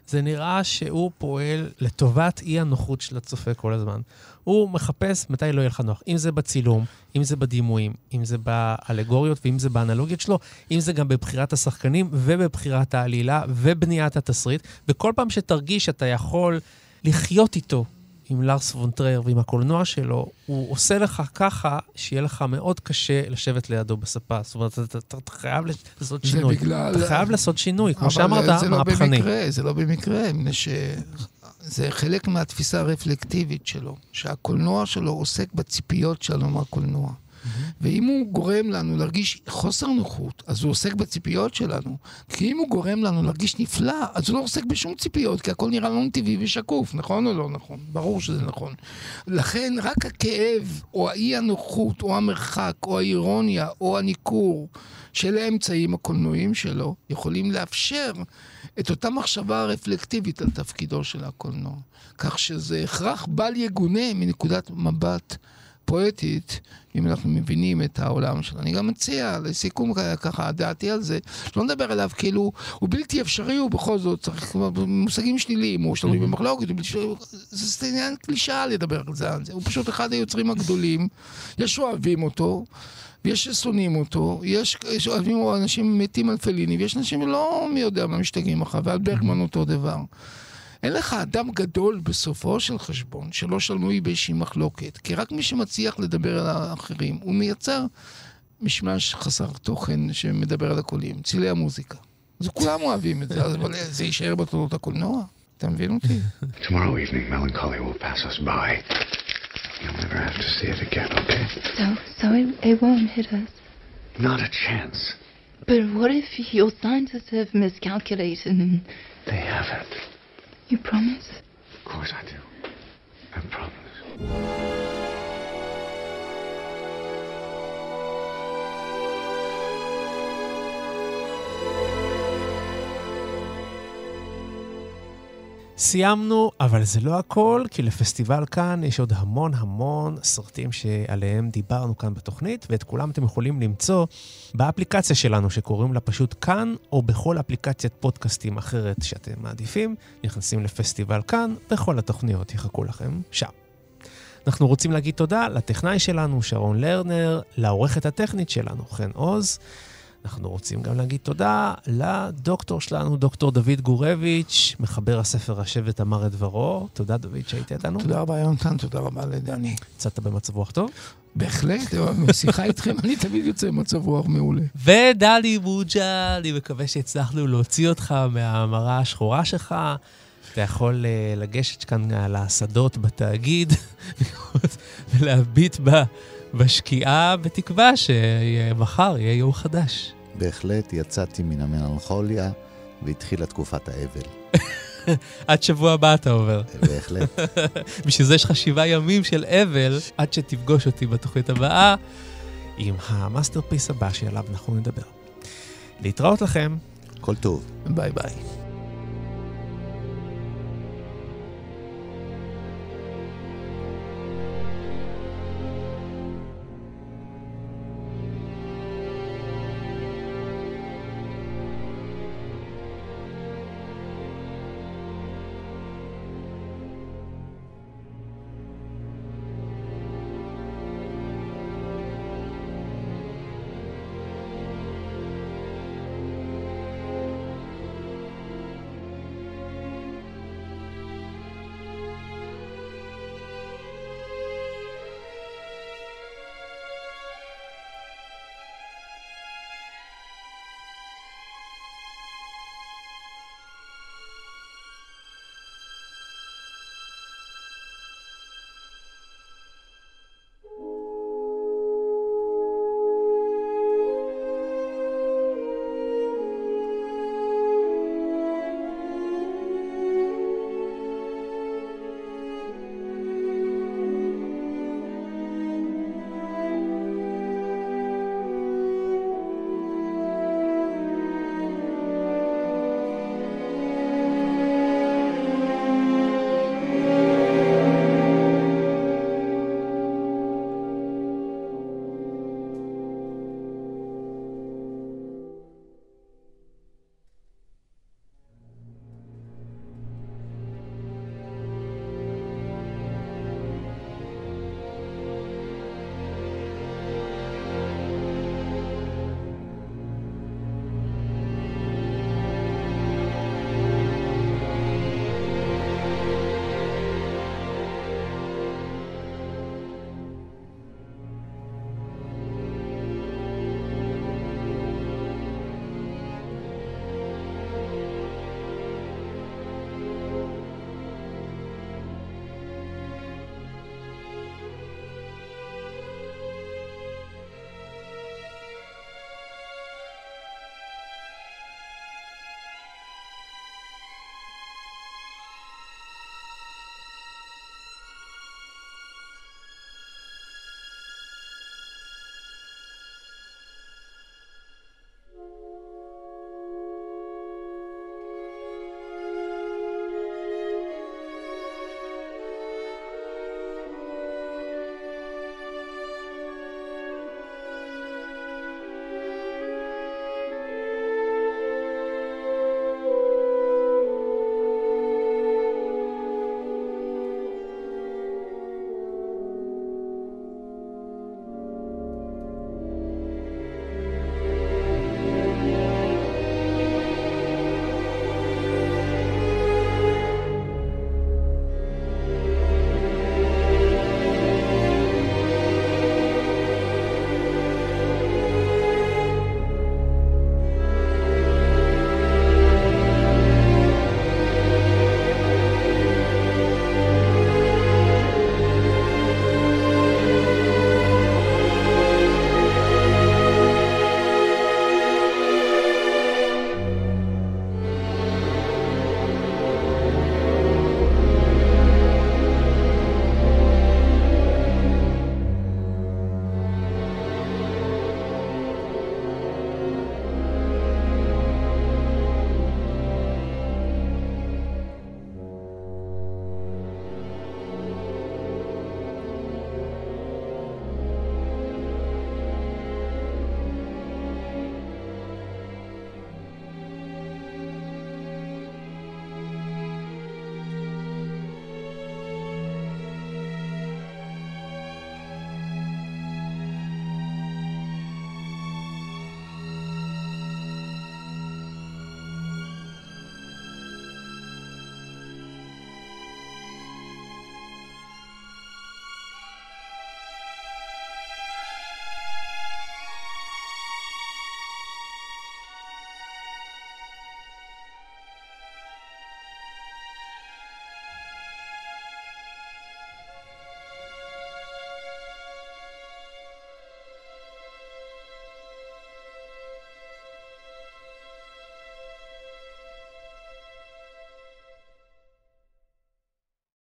זה נראה שהוא פועל לטובת אי הנוחות של הצופה כל הזמן. הוא מחפש מתי לא יהיה לך נוח. אם זה בצילום, אם זה בדימויים, אם זה באלגוריות ואם זה באנלוגיות שלו, אם זה גם בבחירת השחקנים ובבחירת העלילה ובניית התסריט. וכל פעם שתרגיש שאתה יכול לחיות איתו עם לארס פון טרייר ועם הקולנוע שלו, הוא עושה לך ככה שיהיה לך מאוד קשה לשבת לידו בספה. זאת אומרת, אתה, אתה, אתה חייב לעשות שינוי. בגלל... אתה חייב לעשות שינוי, כמו שאמרת, זה מהפכני. לא במקרה, זה לא במקרה, מפני שזה חלק מהתפיסה הרפלקטיבית שלו, שהקולנוע שלו עוסק בציפיות שלנו מהקולנוע. ואם הוא גורם לנו להרגיש חוסר נוחות, אז הוא עוסק בציפיות שלנו. כי אם הוא גורם לנו להרגיש נפלא, אז הוא לא עוסק בשום ציפיות, כי הכל נראה לנו טבעי ושקוף, נכון או לא נכון? ברור שזה נכון. לכן רק הכאב, או האי-הנוחות, או המרחק, או האירוניה, או הניכור, של האמצעים הקולנועיים שלו, יכולים לאפשר את אותה מחשבה רפלקטיבית על תפקידו של הקולנוע. כך שזה הכרח בל יגונה מנקודת מבט פואטית, אם אנחנו מבינים את העולם שלו. אני גם מציע, לסיכום ככה, דעתי על זה, לא נדבר עליו כאילו, הוא בלתי אפשרי, הוא בכל זאת צריך מושגים שליליים, הוא שנוי במחלוקת, זה עניין קלישאה לדבר על זה, הוא פשוט אחד היוצרים הגדולים, יש אוהבים אותו. ויש ששונאים אותו, יש, יש אוהבים אנשים מתים על פליני, ויש אנשים שלא מי יודע מה משתגעים אחריו, ועל ברגמן אותו דבר. אין לך אדם גדול בסופו של חשבון, שלא שלמוי באיזושהי מחלוקת, כי רק מי שמצליח לדבר על האחרים, הוא מייצר משמש חסר תוכן שמדבר על הקולים, צילי המוזיקה. אז כולם אוהבים את זה, אבל זה יישאר בתולדות הקולנוע. אתה מבין אותי? Tomorrow evening, melancholy will pass us by. You'll never have to see it again, okay? So, so it, it won't hit us. Not a chance. But what if your scientists have miscalculated and... They haven't. You promise? Of course I do. I promise. סיימנו, אבל זה לא הכל, כי לפסטיבל כאן יש עוד המון המון סרטים שעליהם דיברנו כאן בתוכנית, ואת כולם אתם יכולים למצוא באפליקציה שלנו, שקוראים לה פשוט כאן, או בכל אפליקציית פודקאסטים אחרת שאתם מעדיפים. נכנסים לפסטיבל כאן, וכל התוכניות יחכו לכם שם. אנחנו רוצים להגיד תודה לטכנאי שלנו, שרון לרנר, לעורכת הטכנית שלנו, חן עוז. אנחנו רוצים גם להגיד תודה לדוקטור שלנו, דוקטור דוד גורביץ', מחבר הספר השבט אמר את דברו. תודה, דוד, שהיית איתנו. תודה רבה, יונתן, תודה רבה לדני. יצאת במצב רוח טוב? בהחלט, בשיחה איתכם אני תמיד יוצא במצב רוח מעולה. ודלי בוג'ה, אני מקווה שהצלחנו להוציא אותך מהמראה השחורה שלך. אתה יכול uh, לגשת כאן על השדות בתאגיד ולהביט בה. בשקיעה, בתקווה שמחר יהיה יום חדש. בהחלט יצאתי מן המלנכוליה והתחילה תקופת האבל. עד שבוע הבא אתה עובר. בהחלט. בשביל זה יש לך שבעה ימים של אבל, עד שתפגוש אותי בתוכנית הבאה, עם ה masterpiece הבא שעליו אנחנו נדבר. להתראות לכם. כל טוב. ביי ביי.